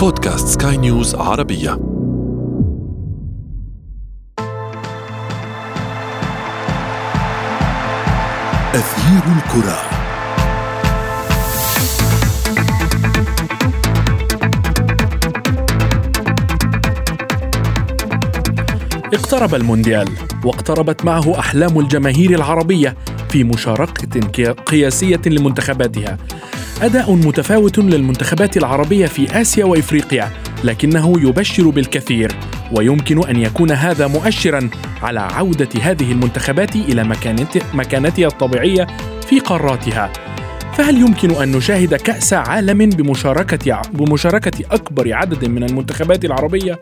بودكاست سكاي نيوز عربية. أثير الكرة. اقترب المونديال واقتربت معه أحلام الجماهير العربية في مشاركة قياسية لمنتخباتها. أداء متفاوت للمنتخبات العربية في آسيا وإفريقيا لكنه يبشر بالكثير ويمكن أن يكون هذا مؤشرا على عودة هذه المنتخبات إلى مكانتها الطبيعية في قاراتها. فهل يمكن أن نشاهد كأس عالم بمشاركه بمشاركة أكبر عدد من المنتخبات العربية؟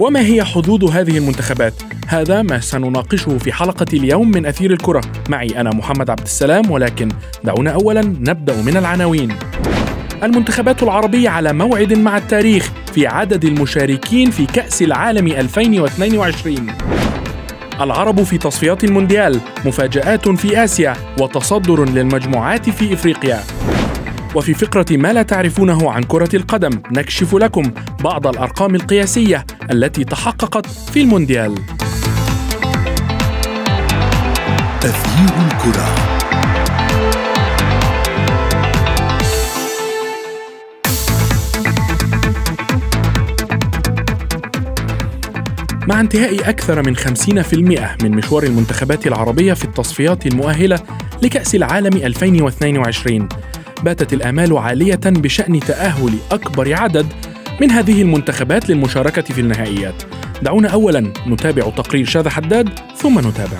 وما هي حظوظ هذه المنتخبات؟ هذا ما سنناقشه في حلقة اليوم من أثير الكرة. معي أنا محمد عبد السلام ولكن دعونا أولا نبدأ من العناوين. المنتخبات العربية على موعد مع التاريخ في عدد المشاركين في كأس العالم 2022 العرب في تصفيات المونديال مفاجآت في آسيا وتصدر للمجموعات في إفريقيا. وفي فقرة ما لا تعرفونه عن كرة القدم نكشف لكم بعض الأرقام القياسية التي تحققت في المونديال. تغيير الكرة مع انتهاء أكثر من 50% من مشوار المنتخبات العربية في التصفيات المؤهلة لكأس العالم 2022 باتت الآمال عالية بشأن تأهل أكبر عدد من هذه المنتخبات للمشاركة في النهائيات. دعونا أولا نتابع تقرير شاذ حداد ثم نتابع.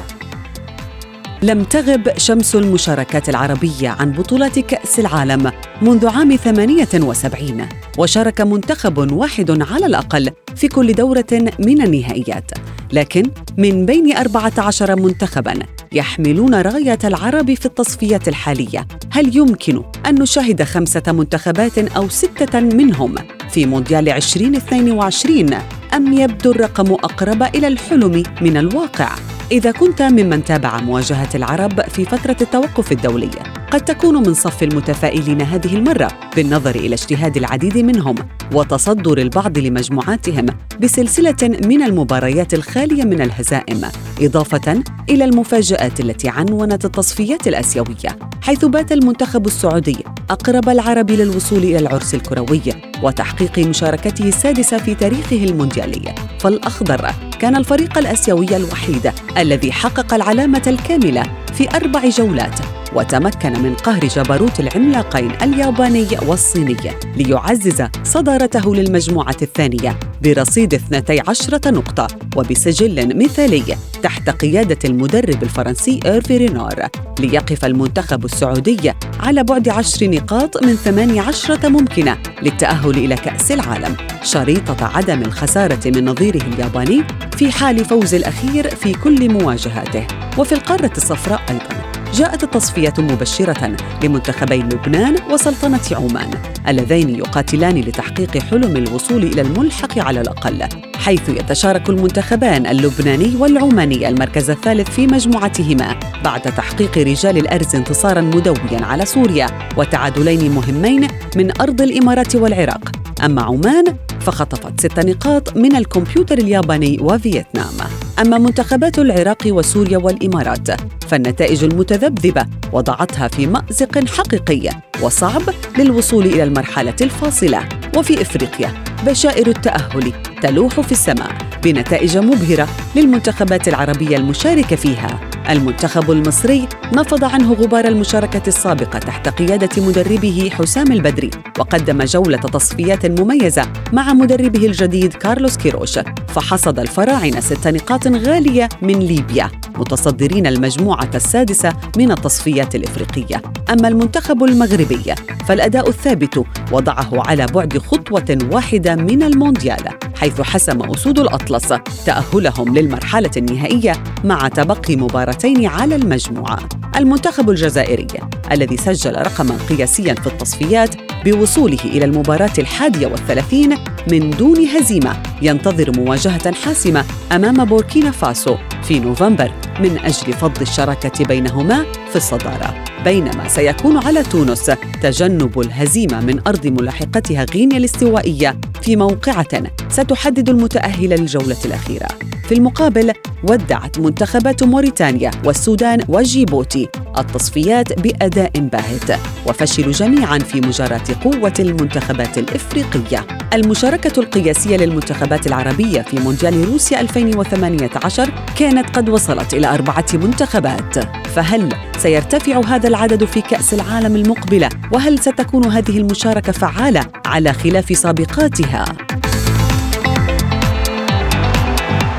لم تغب شمس المشاركات العربية عن بطولة كأس العالم منذ عام 78 وشارك منتخب واحد على الأقل في كل دورة من النهائيات لكن من بين 14 منتخبا يحملون راية العرب في التصفيات الحالية هل يمكن أن نشاهد خمسة منتخبات أو ستة منهم في مونديال 2022 أم يبدو الرقم أقرب إلى الحلم من الواقع؟ إذا كنت ممن تابع مواجهة العرب في فترة التوقف الدولي قد تكون من صف المتفائلين هذه المرة بالنظر إلى اجتهاد العديد منهم وتصدر البعض لمجموعاتهم بسلسلة من المباريات الخالية من الهزائم إضافة إلى المفاجآت التي عنونت التصفيات الآسيوية حيث بات المنتخب السعودي أقرب العرب للوصول إلى العرس الكروي وتحقيق مشاركته السادسة في تاريخه المونديالي. فالأخضر كان الفريق الآسيوي الوحيد الذي حقق العلامة الكاملة في أربع جولات. وتمكن من قهر جبروت العملاقين الياباني والصيني ليعزز صدارته للمجموعة الثانية برصيد 12 نقطة وبسجل مثالي تحت قيادة المدرب الفرنسي إيرفي رينار ليقف المنتخب السعودي على بعد عشر نقاط من 18 ممكنة للتأهل إلى كأس العالم. شريطة عدم الخسارة من نظيره الياباني في حال فوز الأخير في كل مواجهاته. وفي القارة الصفراء أيضاً. جاءت التصفية مبشرة لمنتخبي لبنان وسلطنة عمان اللذين يقاتلان لتحقيق حلم الوصول إلى الملحق على الأقل حيث يتشارك المنتخبان اللبناني والعماني المركز الثالث في مجموعتهما بعد تحقيق رجال الأرز انتصارا مدويا على سوريا وتعادلين مهمين من أرض الإمارات والعراق. أما عمان فخطفت ست نقاط من الكمبيوتر الياباني وفيتنام. أما منتخبات العراق وسوريا والإمارات فالنتائج المتذبذبة وضعتها في مأزق حقيقي وصعب للوصول إلى المرحلة الفاصلة. وفي إفريقيا بشائر التأهل تلوح في السماء بنتائج مبهرة للمنتخبات العربية المشاركة فيها. المنتخب المصري نفض عنه غبار المشاركة السابقة تحت قيادة مدربه حسام البدري وقدم جولة تصفيات مميزة مع مدربه الجديد كارلوس كيروش فحصد الفراعنة ست نقاط غالية من ليبيا متصدرين المجموعة السادسة من التصفيات الإفريقية. أما المنتخب المغربي فالأداء الثابت وضعه على بعد خطوة واحدة من المونديال. حيث حسم أسود الأطلس تأهلهم للمرحلة النهائية مع تبقي مباراتين على المجموعة. المنتخب الجزائري الذي سجل رقما قياسيا في التصفيات بوصوله إلى المباراة الحادية والثلاثين من دون هزيمة. ينتظر مواجهة حاسمة أمام بوركينا فاسو في نوفمبر من أجل فض الشراكة بينهما في الصدارة. بينما سيكون على تونس تجنب الهزيمة من أرض ملاحقتها غينيا الاستوائية في موقعة ستحدد المتأهل للجولة الأخيرة. في المقابل ودعت منتخبات موريتانيا والسودان وجيبوتي التصفيات بأداء باهت. وفشلوا جميعا في مجاراة قوة المنتخبات الإفريقية. المشاركة القياسية للمنتخبات العربية في مونديال روسيا 2018 كانت قد وصلت إلى أربعة منتخبات. فهل سيرتفع هذا العدد في كأس العالم المقبلة؟ وهل ستكون هذه المشاركة فعالة على خلاف سابقاتها؟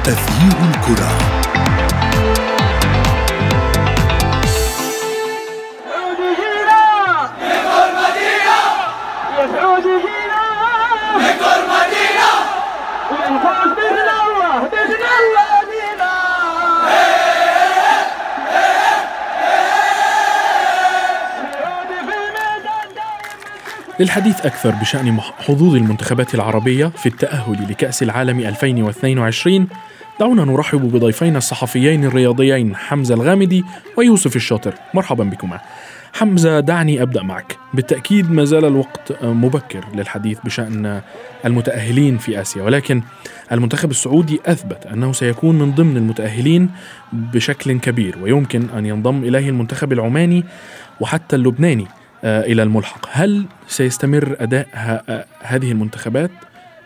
تغيير الكرة. للحديث أكثر بشأن حظوظ المنتخبات العربية في التأهل لكأس العالم 2022 دعونا نرحب بضيفينا الصحفيين الرياضيين حمزة الغامدي ويوسف الشاطر. مرحبا بكما. حمزة دعني أبدأ معك. بالتأكيد ما زال الوقت مبكر للحديث بشأن المتأهلين في آسيا ولكن المنتخب السعودي أثبت أنه سيكون من ضمن المتأهلين بشكل كبير ويمكن أن ينضم إليه المنتخب العماني وحتى اللبناني. إلى الملحق. هل سيستمر أداء هذه المنتخبات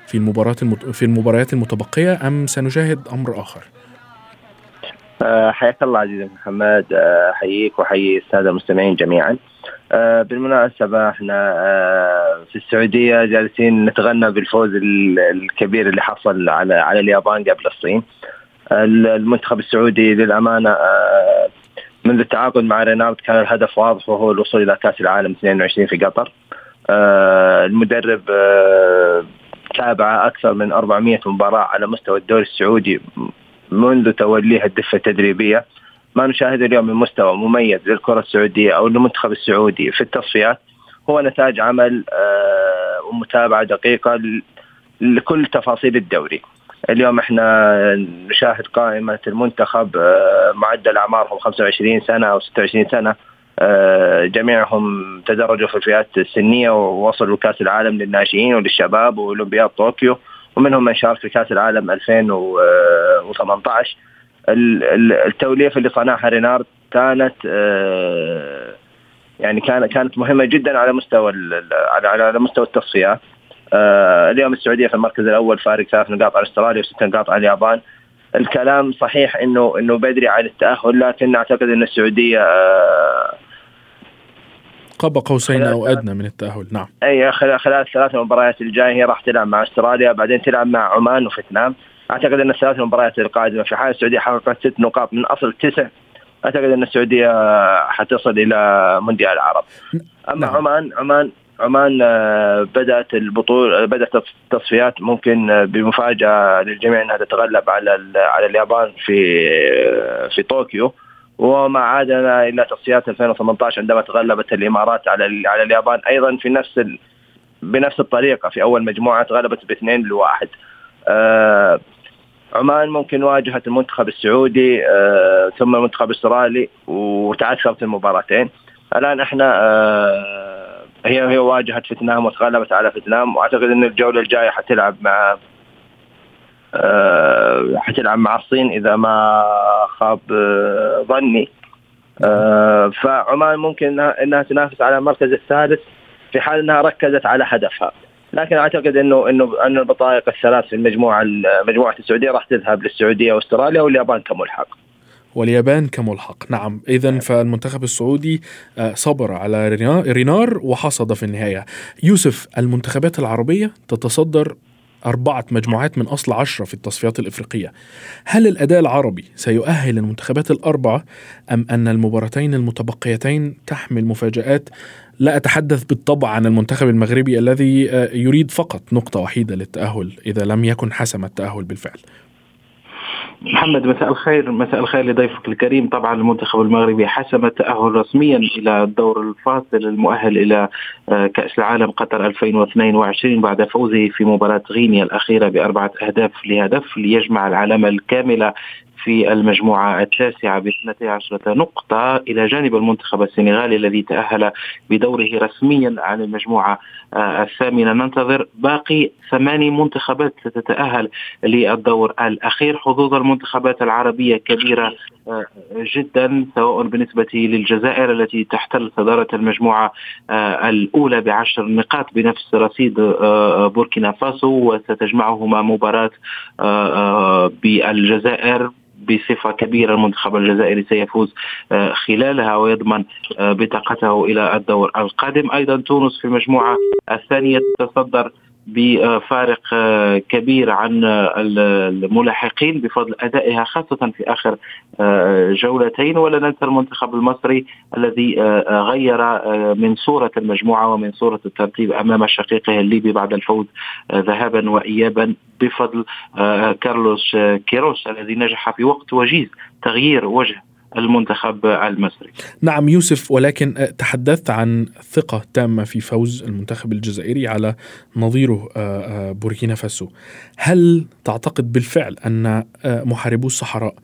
في المباريات في المباريات المتبقية أم سنشاهد أمر آخر؟ آه، حياك الله عزيزي محمد. آه، احييك واحيي السادة المستمعين جميعا. بالمناسبة إحنا في السعودية جالسين نتغنى بالفوز الكبير اللي حصل على على اليابان قبل الصين. المنتخب السعودي للأمانة منذ التعاقد مع رينارد كان الهدف واضح وهو الوصول إلى كأس العالم 22 في قطر. آه المدرب آه تابع أكثر من 400 مباراة على مستوى الدوري السعودي منذ توليه الدفة التدريبية. ما نشاهده اليوم من مستوى مميز للكرة السعودية أو المنتخب السعودي في التصفيات. هو نتاج عمل آه ومتابعة دقيقة لكل تفاصيل الدوري. اليوم إحنا نشاهد قائمة المنتخب آه، معدل أعمارهم 25 سنة أو 26 سنة. آه، جميعهم تدرجوا في الفئات السنية ووصلوا كأس العالم للناشئين وللشباب وأولمبياد طوكيو ومنهم من شارك في كأس العالم 2018 التوليفة اللي صنعها رينارد كانت آه، يعني كانت كانت مهمة جدا على مستوى على مستوى التصفيات. اليوم السعودية في المركز الأول فارق ثلاث نقاط على أستراليا وست نقاط على اليابان. الكلام صحيح إنه إنه بدري على التأهل لكن أعتقد إن السعودية آه قاب قوسين أو أدنى من التأهل. نعم. أي خلال خلال الثلاث مباريات الجاية هي راح تلعب مع أستراليا بعدين تلعب مع عمان وفيتنام. أعتقد إن الثلاث مباريات القادمة في حال السعودية حققت ست نقاط من أصل تسع. أعتقد إن السعودية حتصل إلى مونديال العرب أما نعم. عمان عمان عمان آه، بدأت البطولة بدأت التصفيات ممكن آه، بمفاجأة للجميع إنها تتغلب على على اليابان في آه، في طوكيو وما عادنا إلى تصفيات 2018 عندما تغلبت الإمارات على على اليابان أيضا في نفس ال... بنفس الطريقة في أول مجموعة تغلبت باثنين لواحد. آه عمان ممكن واجهت المنتخب السعودي آه ثم المنتخب الاسترالي وتعثرت المباراتين. الآن إحنا آه هي هي واجهت فيتنام وتغلبت على فيتنام وأعتقد إن الجولة الجاية حتلعب مع أه حتلعب مع الصين إذا ما خاب أه ظني. أه فعمان ممكن إنها, تنافس على المركز الثالث في حال إنها ركزت على هدفها. لكن أعتقد إنه إنه إن البطائق الثلاث في المجموعة مجموعة السعودية راح تذهب للسعودية وأستراليا واليابان كملحق. واليابان كملحق. نعم. إذا نعم. فالمنتخب السعودي آه، صبر على رينار وحصد في النهاية. يوسف المنتخبات العربية تتصدر أربعة مجموعات من أصل عشرة في التصفيات الإفريقية. هل الأداء العربي سيؤهل المنتخبات الأربعة أم أن المباراتين المتبقيتين تحمل مفاجآت؟ لا أتحدث بالطبع عن المنتخب المغربي الذي آه، يريد فقط نقطة وحيدة للتأهل إذا لم يكن حسم التأهل بالفعل. محمد مساء الخير. مساء الخير لضيفك الكريم. طبعا المنتخب المغربي حسم التأهل رسميا إلى الدور الفاصل المؤهل إلى آه، كأس العالم قطر 2022 بعد فوزه في مباراة غينيا الأخيرة بأربعة أهداف لهدف ليجمع العلامة الكاملة في المجموعة التاسعة ب 12 نقطة إلى جانب المنتخب السنغالي الذي تأهل بدوره رسميا عن المجموعة آه، الثامنة. ننتظر باقي ثماني منتخبات ستتأهل للدور الأخير. حظوظ المنتخبات العربية كبيرة آه، جدا سواء بالنسبة للجزائر التي تحتل صدارة المجموعة آه، الأولى بعشر نقاط بنفس رصيد بوركينا فاسو وستجمعهما مباراة بالجزائر. بصفة كبيرة المنتخب الجزائري سيفوز آه، خلالها ويضمن آه، بطاقته إلى الدور القادم. أيضا تونس في المجموعة الثانية تتصدر بفارق آه، كبير عن الملاحقين بفضل أدائها خاصة في آخر آه، جولتين. ولا ننسى المنتخب المصري الذي آه، غير من صورة المجموعة ومن صورة الترتيب أمام شقيقه الليبي بعد الفوز ذهابا وايابا بفضل كارلوس كيروس الذي نجح في وقت وجيز تغيير وجه المنتخب المصري. نعم يوسف ولكن تحدثت عن ثقة تامة في فوز المنتخب الجزائري على نظيره آه، آه، بوركينا فاسو. هل تعتقد بالفعل أن آه، محاربو الصحراء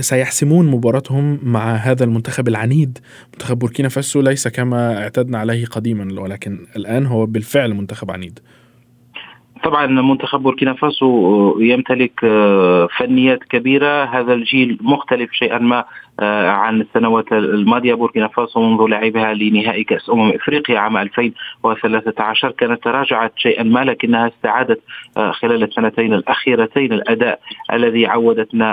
سيحسمون مباراتهم مع هذا المنتخب العنيد؟ منتخب بوركينا فاسو ليس كما اعتدنا عليه قديما ولكن الآن هو بالفعل منتخب عنيد. طبعا منتخب بوركينا فاسو يمتلك آه، فنيات كبيرة. هذا الجيل مختلف شيئا ما آه، عن السنوات الماضية بوركينا فاسو منذ لعبها لنهائي كأس أمم إفريقيا عام 2013 كانت تراجعت شيئا ما لكنها استعادت آه، خلال السنتين الأخيرتين الأداء الذي عودتنا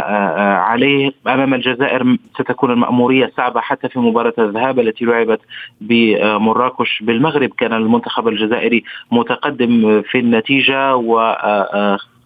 عليه. أمام الجزائر ستكون المأمورية صعبة حتى في مباراة الذهاب التي لعبت بمراكش بالمغرب. كان المنتخب الجزائري متقدم في النتيجة وخطأ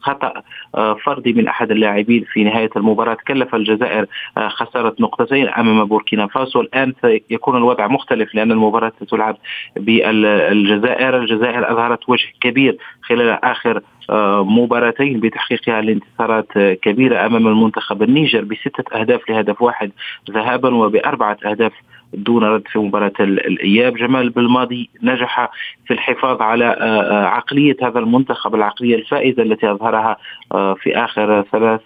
آه، فردي من أحد اللاعبين في نهاية المباراة. كلف الجزائر آه، خسارة نقطتين أمام بوركينا فاسو. الآن سيكون الوضع مختلف لأن المباراة ستلعب بالجزائر. الجزائر أظهرت وجه كبير خلال آخر آه، مباراتين بتحقيقها الانتصارات كبيرة أمام المنتخب النيجر بستة أهداف لهدف واحد ذهابا وبأربعة أهداف دون رد في مباراة الإياب. جمال بالماضي نجح في الحفاظ على آه، آه، عقلية هذا المنتخب العقلية الفائزة التي أظهرها آه، في آخر ثلاث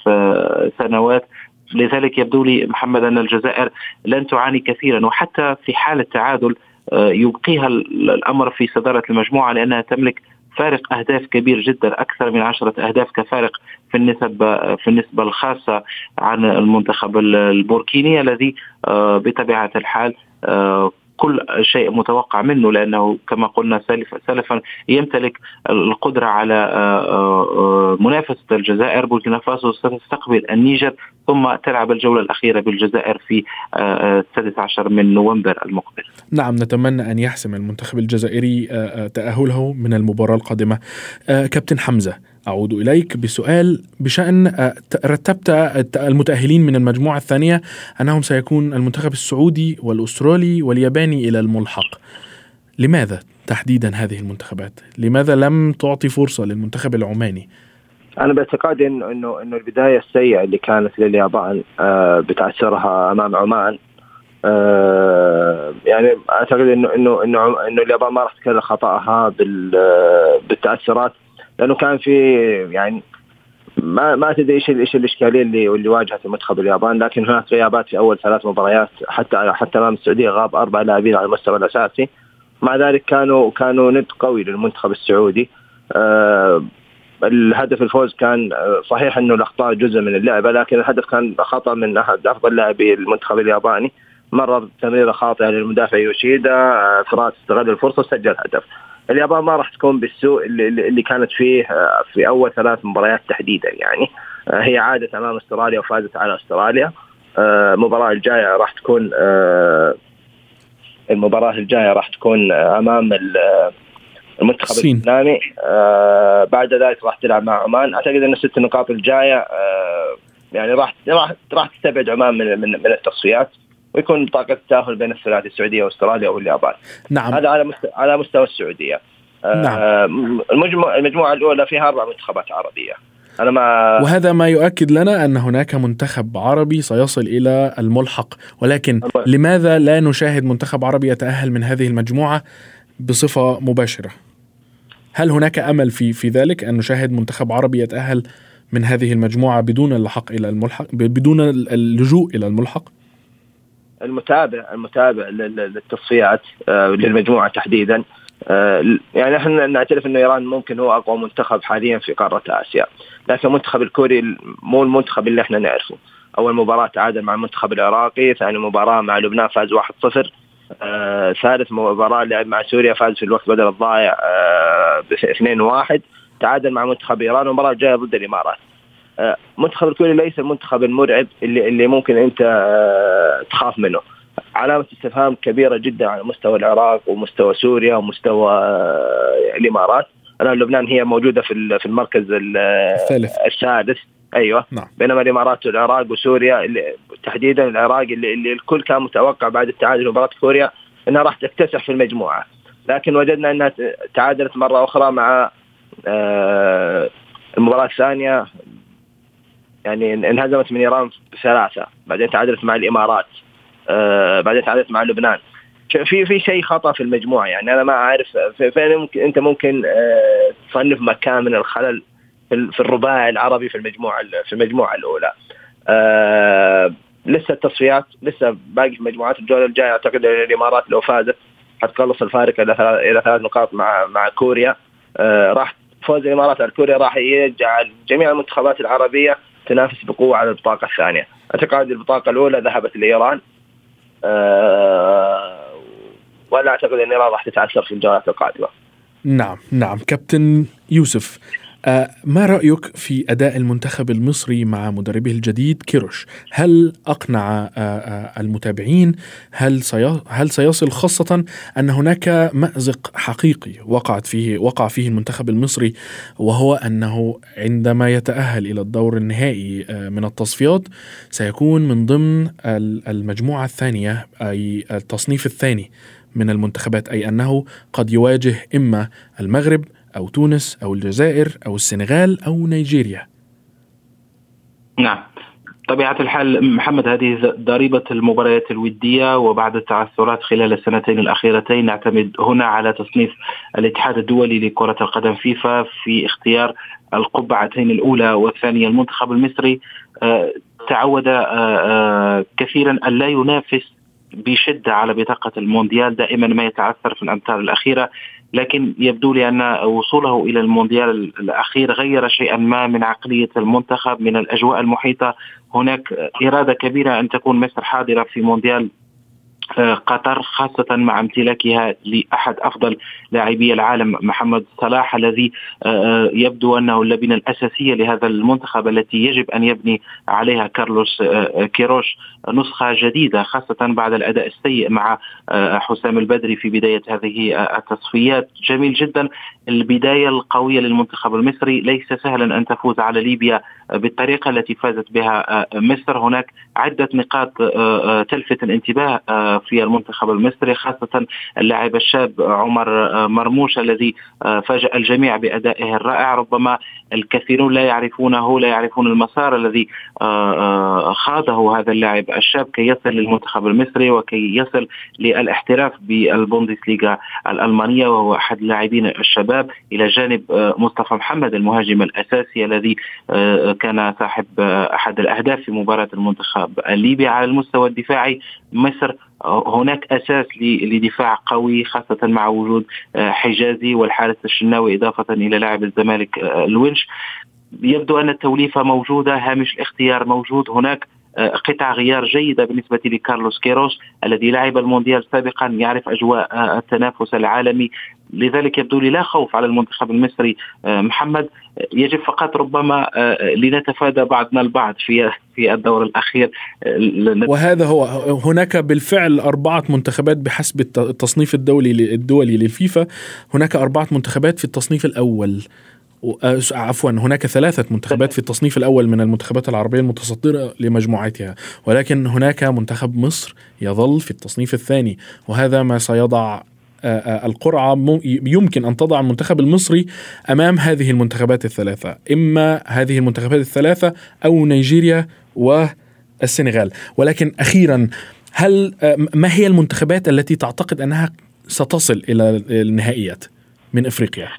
سنوات. لذلك يبدو لي محمد أن الجزائر لن تعاني كثيرا وحتى في حال التعادل يبقيها الأمر في صدارة المجموعة لأنها تملك فارق أهداف كبير جدا أكثر من عشرة أهداف كفارق في النسب في النسبة الخاصة عن المنتخب البوركيني الذي آه، بطبيعة الحال آه، كل شيء متوقع منه لأنه كما قلنا سلفا يمتلك القدرة على آه، منافسة الجزائر بوركينا فاسو ستستقبل النيجر ثم تلعب الجولة الأخيرة بالجزائر في السادس عشر من نوفمبر المقبل. نعم نتمنى أن يحسم المنتخب الجزائري تأهله من المباراة القادمة. كابتن حمزة أعود إليك بسؤال بشأن رتبت المتأهلين من المجموعة الثانية أنهم سيكون المنتخب السعودي والأسترالي والياباني إلى الملحق لماذا تحديدا هذه المنتخبات؟ لماذا لم تعطي فرصة للمنتخب العماني؟ أنا باعتقادي إنه إنه إنه البداية السيئة اللي كانت لليابان آه بتعثرها أمام عمان يعني أعتقد إنه إنه إنه إنه اليابان ما راح تكرر خطأها بالتاثرات لأنه كان في يعني ما ما تدري إيش إيش الإشكالية اللي اللي واجهت المنتخب اليابان لكن هناك غيابات في أول ثلاث مباريات حتى حتى أمام السعودية غاب أربع لاعبين على المستوى الأساسي. مع ذلك كانوا كانوا ند قوي للمنتخب السعودي. آه الهدف الفوز كان آه، صحيح إنه الأخطاء جزء من اللعبه لكن الهدف كان خطأ من أحد أفضل لاعبي المنتخب الياباني. مرر تمريرة خاطئة للمدافع يوشيدا آه، فراس استغل الفرصة وسجل هدف اليابان ما راح تكون بالسوء اللي, اللي كانت فيه آه، في أول ثلاث مباريات تحديدا يعني. آه، هي عادت أمام أستراليا وفازت على أستراليا. آه، المباراة الجاية راح تكون المباراة الجاية راح تكون أمام المنتخب الاسلامي بعد ذلك راح تلعب مع عمان. أعتقد إن الست نقاط الجاية يعني راح راح راح تستبعد عمان من من, من التصفيات ويكون بطاقه التاهل بين الثلاثي السعوديه وأستراليا واليابان نعم. هذا على مستوى على مستوى السعودية. نعم. آه، المجموعة المجموعة الأولى فيها أربع منتخبات عربية. أنا ما وهذا ما يؤكد لنا أن هناك منتخب عربي سيصل إلى الملحق. ولكن لماذا لا نشاهد منتخب عربي يتأهل من هذه المجموعة بصفة مباشرة؟ هل هناك أمل في في ذلك أن نشاهد منتخب عربي يتأهل من هذه المجموعة بدون اللحق إلى الملحق بدون اللجوء إلى الملحق؟ المتابع المتابع للتصفيات آه، للمجموعة تحديدا. آه، يعني إحنا نعترف إنه إيران ممكن هو أقوى منتخب حاليا في قارة آسيا، لكن المنتخب الكوري مو المنتخب اللي إحنا نعرفه. أول مباراة تعادل مع المنتخب العراقي، ثاني مباراة مع لبنان فاز 1-0 آه ثالث مباراة لعب مع سوريا فاز في الوقت بدل الضايع آه 2-1 تعادل مع منتخب إيران والمباراة الجاية ضد الإمارات. منتخب الكوري ليس المنتخب المرعب اللي اللي ممكن أنت آه تخاف منه. علامة استفهام كبيرة جدا على مستوى العراق ومستوى سوريا ومستوى آه الإمارات. الآن لبنان هي موجودة في في المركز الثالث. السادس. أيوه. نعم. بينما الإمارات والعراق وسوريا اللي تحديدا العراق اللي, اللي الكل كان متوقع بعد التعادل مباراة كوريا إنها راح تكتسح في المجموعة. لكن وجدنا إنها تعادلت مرة أخرى مع آه المباراة الثانية يعني انهزمت من إيران بثلاثه بعدين تعادلت مع الإمارات آه بعدين تعادلت مع لبنان. في في شيء خطأ في المجموعة يعني أنا ما أعرف فين ممكن أنت ممكن آه تصنف مكان من الخلل في الرباعي العربي في المجموعة في المجموعة الأولى. آه لسه التصفيات لسه باقي في مجموعات. الجولة الجاية أعتقد الإمارات لو فازت حتقلص الفارق إلى ثلاث إلى ثلاث نقاط مع مع كوريا. آه راح فوز الإمارات على كوريا راح يجعل جميع المنتخبات العربية تنافس بقوة على البطاقة الثانية. اعتقد البطاقة الأولى ذهبت لإيران آه ولا أعتقد إن إيران راح تتعثر في الجولات القادمة. نعم نعم كابتن يوسف ما رأيك في أداء المنتخب المصري مع مدربه الجديد كيروش؟ هل أقنع آه، آه، المتابعين؟ هل هل سيصل خاصة أن هناك مأزق حقيقي وقعت فيه وقع فيه المنتخب المصري وهو أنه عندما يتأهل إلى الدور النهائي من التصفيات سيكون من ضمن المجموعة الثانية أي التصنيف الثاني من المنتخبات أي أنه قد يواجه إما المغرب أو تونس أو الجزائر أو السنغال أو نيجيريا. نعم. طبيعة الحال محمد هذه ضريبة المباريات الودية وبعد التعثرات خلال السنتين الأخيرتين نعتمد هنا على تصنيف الاتحاد الدولي لكرة القدم فيفا في اختيار القبعتين الأولى والثانية. المنتخب المصري آه، تعود آه، آه، كثيرا أن لا ينافس بشدة على بطاقة المونديال دائما ما يتعثر في الأمتار الأخيرة. لكن يبدو لي أن وصوله إلى المونديال الأخير غير شيئا ما من عقلية المنتخب من الأجواء المحيطة. هناك إرادة كبيرة أن تكون مصر حاضرة في مونديال قطر خاصة مع امتلاكها لأحد أفضل لاعبي العالم محمد صلاح الذي آه، آه، يبدو أنه اللبنة الأساسية لهذا المنتخب التي يجب أن يبني عليها كارلوس كيروش. نسخة جديدة خاصة بعد الأداء السيء مع حسام البدري في بداية هذه التصفيات. جميل جدا. البداية القوية للمنتخب المصري ليس سهلا أن تفوز على ليبيا بالطريقة التي فازت بها مصر. هناك عدة نقاط تلفت الانتباه في المنتخب المصري خاصة اللاعب الشاب عمر مرموش الذي فاجأ الجميع بأدائه الرائع. ربما الكثيرون لا يعرفونه لا يعرفون المسار الذي خاضه هذا اللاعب الشاب كي يصل للمنتخب المصري وكي يصل للاحتراف بالبوندسليغا الألمانية وهو أحد اللاعبين الشباب. إلى جانب مصطفى محمد المهاجم الأساسي الذي كان صاحب أحد الأهداف في مباراة المنتخب الليبي على المستوى الدفاعي. مصر هناك أساس لدفاع قوي خاصة مع وجود آه، حجازي والحارس الشناوي إضافة إلى لاعب الزمالك آه، الونش. يبدو أن التوليفة موجودة هامش الاختيار موجود. هناك قطع غيار جيدة بالنسبة لكارلوس كيروش الذي لعب المونديال سابقا يعرف أجواء التنافس العالمي. لذلك يبدو لي لا خوف على المنتخب المصري محمد. يجب فقط ربما آه، لنتفادى بعضنا البعض في في الدور الأخير. وهذا هو هناك بالفعل أربعة منتخبات بحسب التصنيف الدولي الدولي للفيفا هناك أربعة منتخبات في التصنيف الأول. آه، عفوا هناك ثلاثة منتخبات في التصنيف الأول من المنتخبات العربية المتصدرة لمجموعتها ولكن هناك منتخب مصر يظل في التصنيف الثاني وهذا ما سيضع القرعة يمكن أن تضع المنتخب المصري أمام هذه المنتخبات الثلاثة إما هذه المنتخبات الثلاثة أو نيجيريا والسنغال ولكن أخيرا هل ما هي المنتخبات التي تعتقد أنها ستصل إلى النهائيات من إفريقيا؟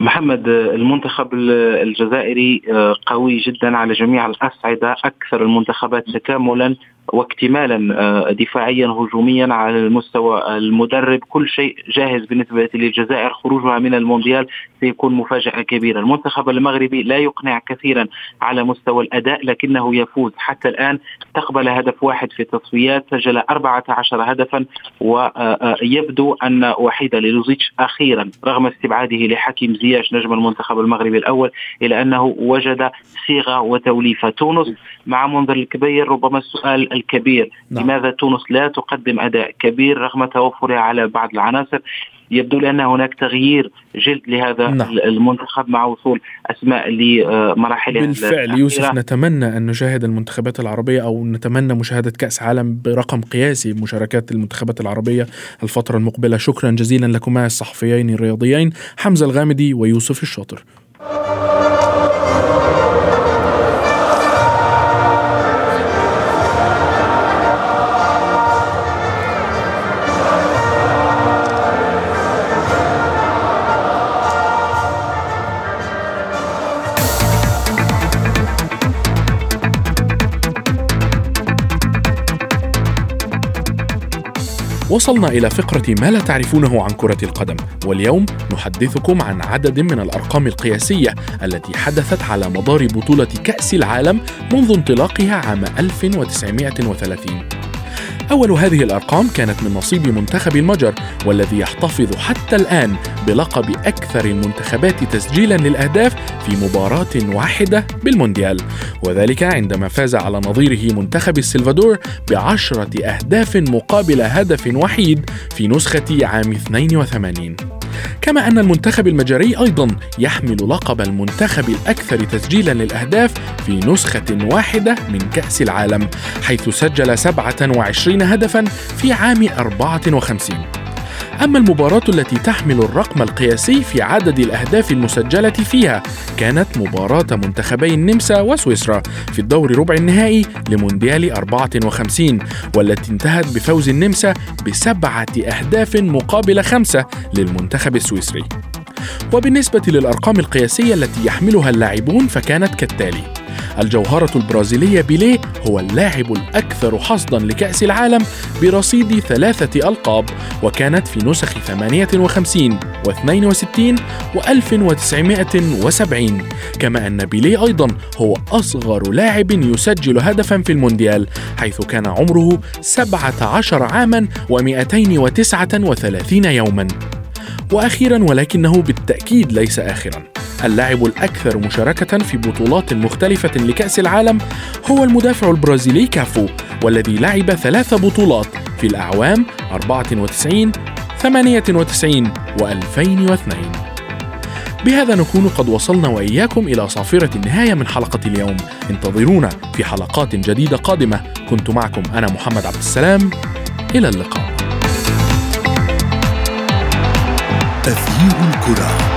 محمد المنتخب الجزائري آه، قوي جدا على جميع الاصعده أكثر المنتخبات تكاملا واكتمالا آه، دفاعيا هجوميا على المستوى المدرب. كل شيء جاهز بالنسبة للجزائر. خروجها من المونديال سيكون مفاجأة كبيرة. المنتخب المغربي لا يقنع كثيرا على مستوى الأداء لكنه يفوز. حتى الآن استقبل هدف واحد في التصفيات سجل 14 هدفا ويبدو أن وحيد للوزيتش أخيرا رغم استبعاده لحكيم زياش نجم المنتخب المغربي الأول الا أنه وجد صيغة وتوليفة. تونس مع منذر الكبير ربما السؤال الكبير. نعم. لماذا تونس لا تقدم أداء كبير رغم توفرها على بعض العناصر؟ يبدو لي ان هناك تغيير جلد لهذا نعم. المنتخب مع وصول أسماء لمراحل بالفعل يوسف نتمنى أن نشاهد المنتخبات العربية أو نتمنى مشاهدة كأس عالم برقم قياسي بمشاركات المنتخبات العربية الفترة المقبلة. شكرا جزيلا لكما الصحفيين الرياضيين حمزة الغامدي ويوسف الشاطر. وصلنا إلى فقرة ما لا تعرفونه عن كرة القدم. واليوم نحدثكم عن عدد من الأرقام القياسية التي حدثت على مدار بطولة كأس العالم منذ انطلاقها عام 1930 أول هذه الأرقام كانت من نصيب منتخب المجر والذي يحتفظ حتى الآن بلقب أكثر المنتخبات تسجيلا للأهداف في مباراة واحدة بالمونديال. وذلك عندما فاز على نظيره منتخب السلفادور بعشرة أهداف مقابل هدف وحيد في نسخة عام 82 كما أن المنتخب المجري أيضا يحمل لقب المنتخب الأكثر تسجيلا للأهداف في نسخة واحدة من كأس العالم حيث سجل 27 هدفا في عام 54 أما المباراة التي تحمل الرقم القياسي في عدد الأهداف المسجلة فيها كانت مباراة منتخبي النمسا وسويسرا في الدور ربع النهائي لمونديال 54 والتي انتهت بفوز النمسا بسبعة أهداف مقابل خمسة للمنتخب السويسري. وبالنسبة للأرقام القياسية التي يحملها اللاعبون فكانت كالتالي الجوهرة البرازيلية بيليه هو اللاعب الأكثر حصدا لكأس العالم برصيد ثلاثة ألقاب وكانت في نسخ 58 و62 و1970 كما أن بيليه أيضا هو أصغر لاعب يسجل هدفا في المونديال حيث كان عمره 17 عاما و239 يوما. وأخيرا ولكنه بالتأكيد ليس اخرا. اللاعب الأكثر مشاركة في بطولات مختلفة لكأس العالم هو المدافع البرازيلي كافو والذي لعب ثلاث بطولات في الأعوام 94 98 و2002 بهذا نكون قد وصلنا وإياكم إلى صافرة النهاية من حلقة اليوم. انتظرونا في حلقات جديدة قادمة. كنت معكم أنا محمد عبد السلام. إلى اللقاء. تغيير الكرة.